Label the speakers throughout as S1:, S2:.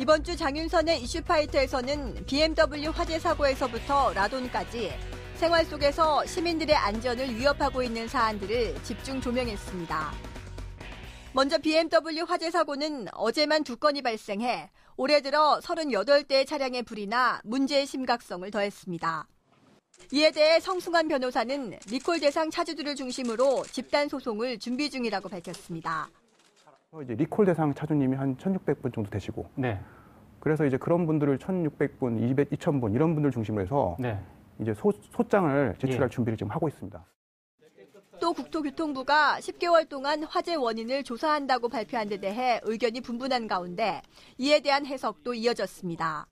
S1: 이번 주 장윤선의 이슈파이터에서는 BMW 화재 사고에서부터 라돈까지 생활 속에서 시민들의 안전을 위협하고 있는 사안들을 집중 조명했습니다. 먼저 BMW 화재 사고는 어제만 두 건이 발생해 올해 들어 38대의 차량의 불이 나 문제의 심각성을 더했습니다. 이에 대해 성승환 변호사는 리콜 대상 차주들을 중심으로 집단 소송을 준비 중이라고 밝혔습니다.
S2: 이제 리콜 대상 차주님이 한 1,600분 정도 되시고, 네. 그래서 이제 그런 분들을 1,600분, 200, 2,000분 이런 분들 중심으로 해서 네. 이제 소, 소장을 제출할 예. 준비를 지금 하고 있습니다.
S1: 또 국토교통부가 10개월 동안 화재 원인을 조사한다고 발표한 데 대해 의견이 분분한 가운데 이에 대한 해석도 이어졌습니다.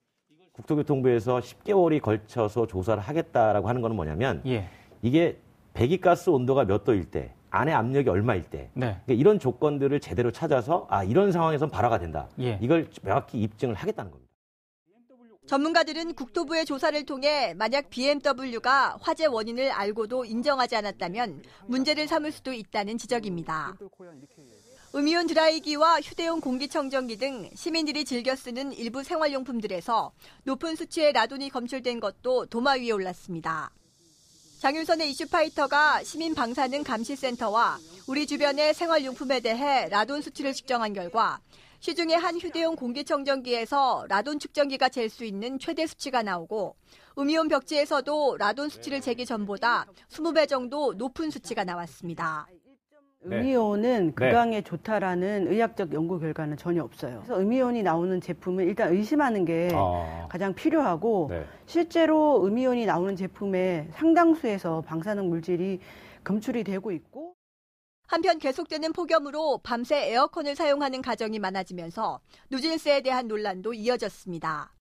S3: 국토교통부에서 10개월이 걸쳐서 조사를 하겠다라고 하는 것은 뭐냐면 예. 이게 배기가스 온도가 몇 도일 때 안에 압력이 얼마일 때 네. 그러니까 이런 조건들을 제대로 찾아서 아 이런 상황에선 발화가 된다. 예. 이걸 명확히 입증을 하겠다는 겁니다.
S1: 전문가들은 국토부의 조사를 통해 만약 BMW가 화재 원인을 알고도 인정하지 않았다면 문제를 삼을 수도 있다는 지적입니다. 음이온 드라이기와 휴대용 공기청정기 등 시민들이 즐겨 쓰는 일부 생활용품들에서 높은 수치의 라돈이 검출된 것도 도마 위에 올랐습니다. 장윤선의 이슈파이터가 시민 방사능 감시센터와 우리 주변의 생활용품에 대해 라돈 수치를 측정한 결과 시중에 한 휴대용 공기청정기에서 라돈 측정기가 잴 수 있는 최대 수치가 나오고 음이온 벽지에서도 라돈 수치를 재기 전보다 20배 정도 높은 수치가 나왔습니다.
S4: 네. 음이온은 네. 극강에 좋다라는 의학적 연구 결과는 전혀 없어요. 그래서 음이온이 나오는 제품은 일단 의심하는 게 아. 가장 필요하고 네. 실제로 음이온이 나오는 제품의 상당수에서 방사능 물질이 검출이 되고 있고
S1: 한편 계속되는 폭염으로 밤새 에어컨을 사용하는 가정이 많아지면서 누진세에 대한 논란도 이어졌습니다.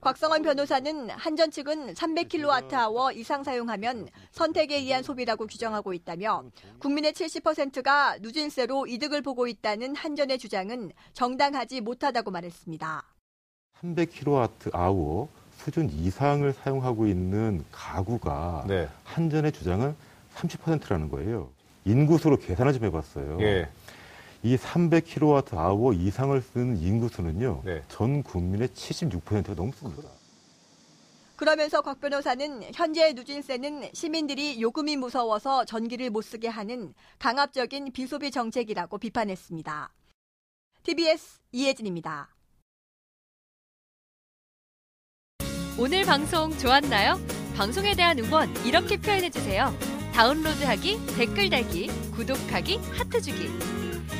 S1: 곽성원 변호사는 한전 측은 300kWh 이상 사용하면 선택에 의한 소비라고 규정하고 있다며 국민의 70%가 누진세로 이득을 보고 있다는 한전의 주장은 정당하지 못하다고 말했습니다.
S5: 300kWh 수준 이상을 사용하고 있는 가구가 네. 한전의 주장은 30%라는 거예요. 인구수로 계산을 좀 해봤어요. 예. 이 300kWh 이상을 쓰는 인구수는요, 네. 전 국민의 76%가 넘습니다.
S1: 그러면서 곽 변호사는 현재 누진세는 시민들이 요금이 무서워서 전기를 못 쓰게 하는 강압적인 비소비 정책이라고 비판했습니다. TBS 이혜진입니다.
S6: 오늘 방송 좋았나요? 방송에 대한 응원 이렇게 표현해 주세요. 다운로드하기, 댓글 달기, 구독하기, 하트 주기.